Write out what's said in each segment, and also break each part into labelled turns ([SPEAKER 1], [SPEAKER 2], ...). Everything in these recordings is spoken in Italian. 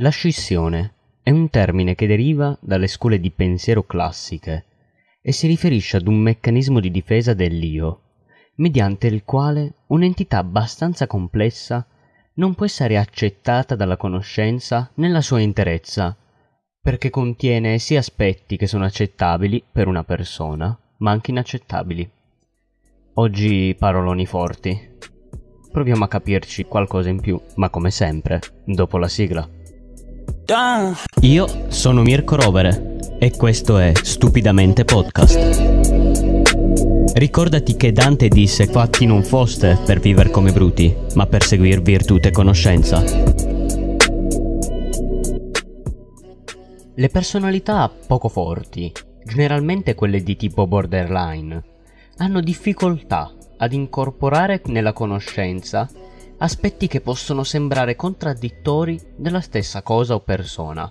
[SPEAKER 1] La scissione è un termine che deriva dalle scuole di pensiero classiche e si riferisce ad un meccanismo di difesa dell'io, mediante il quale un'entità abbastanza complessa non può essere accettata dalla conoscenza nella sua interezza, perché contiene sia aspetti che sono accettabili per una persona, ma anche inaccettabili. Oggi paroloni forti. Proviamo a capirci qualcosa in più, ma come sempre, dopo la sigla. Io sono Mirko Rovere e questo è Stupidamente Podcast. Ricordati che Dante disse fatti non foste per vivere come bruti, ma per seguir virtù e conoscenza. Le personalità poco forti, generalmente quelle di tipo borderline, hanno difficoltà ad incorporare nella conoscenza aspetti che possono sembrare contraddittori della stessa cosa o persona.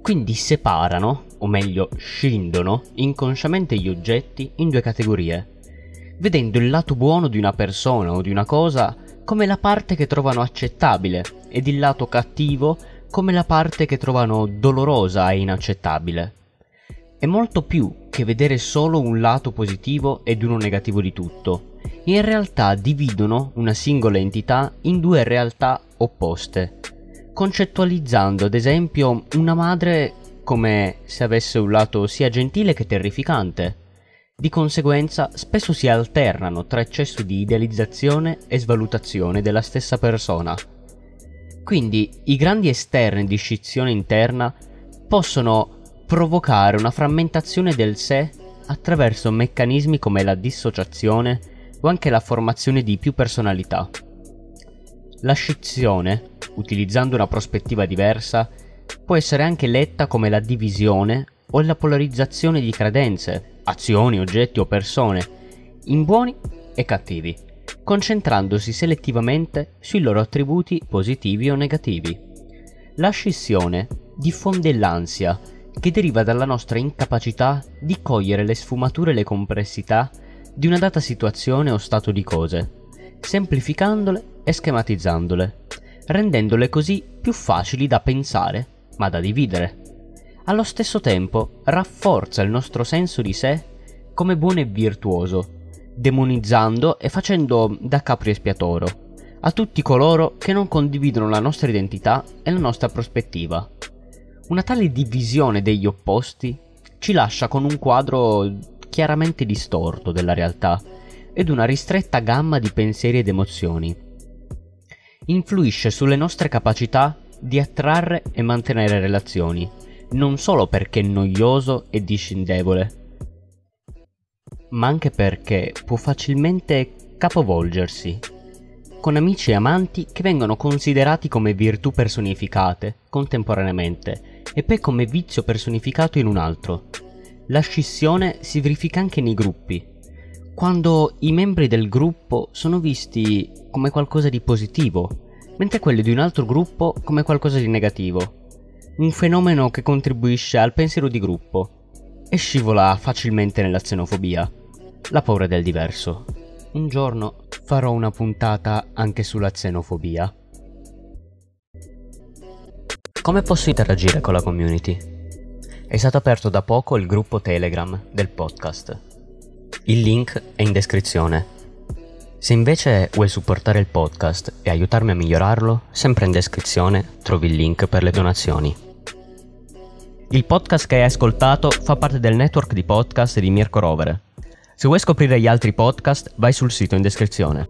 [SPEAKER 1] Quindi separano, o meglio scindono, inconsciamente gli oggetti in due categorie, vedendo il lato buono di una persona o di una cosa come la parte che trovano accettabile ed il lato cattivo come la parte che trovano dolorosa e inaccettabile. È molto più che vedere solo un lato positivo ed uno negativo di tutto, in realtà dividono una singola entità in due realtà opposte, concettualizzando ad esempio una madre come se avesse un lato sia gentile che terrificante. Di conseguenza spesso si alternano tra eccesso di idealizzazione e svalutazione della stessa persona. Quindi i grandi esterni di scizione interna possono provocare una frammentazione del sé attraverso meccanismi come la dissociazione o anche la formazione di più personalità. La scizione, utilizzando una prospettiva diversa, può essere anche letta come la divisione o la polarizzazione di credenze, azioni, oggetti o persone, in buoni e cattivi, concentrandosi selettivamente sui loro attributi positivi o negativi. La scissione diffonde l'ansia che deriva dalla nostra incapacità di cogliere le sfumature e le complessità di una data situazione o stato di cose, semplificandole e schematizzandole, rendendole così più facili da pensare, ma da dividere. Allo stesso tempo rafforza il nostro senso di sé come buono e virtuoso, demonizzando e facendo da capri espiatoro a tutti coloro che non condividono la nostra identità e la nostra prospettiva. Una tale divisione degli opposti ci lascia con un quadro chiaramente distorto della realtà ed una ristretta gamma di pensieri ed emozioni. Influisce sulle nostre capacità di attrarre e mantenere relazioni, non solo perché è noioso e discendevole, ma anche perché può facilmente capovolgersi, con amici e amanti che vengono considerati come virtù personificate contemporaneamente e poi come vizio personificato in un altro. La scissione si verifica anche nei gruppi, quando i membri del gruppo sono visti come qualcosa di positivo, mentre quelli di un altro gruppo come qualcosa di negativo. Un fenomeno che contribuisce al pensiero di gruppo e scivola facilmente nella xenofobia, la paura del diverso. Un giorno farò una puntata anche sulla xenofobia. Come posso interagire con la community? È stato aperto da poco il gruppo Telegram del podcast. Il link è in descrizione. Se invece vuoi supportare il podcast e aiutarmi a migliorarlo, sempre in descrizione trovi il link per le donazioni. Il podcast che hai ascoltato fa parte del network di podcast di Mirko Rovere. Se vuoi scoprire gli altri podcast, vai sul sito in descrizione.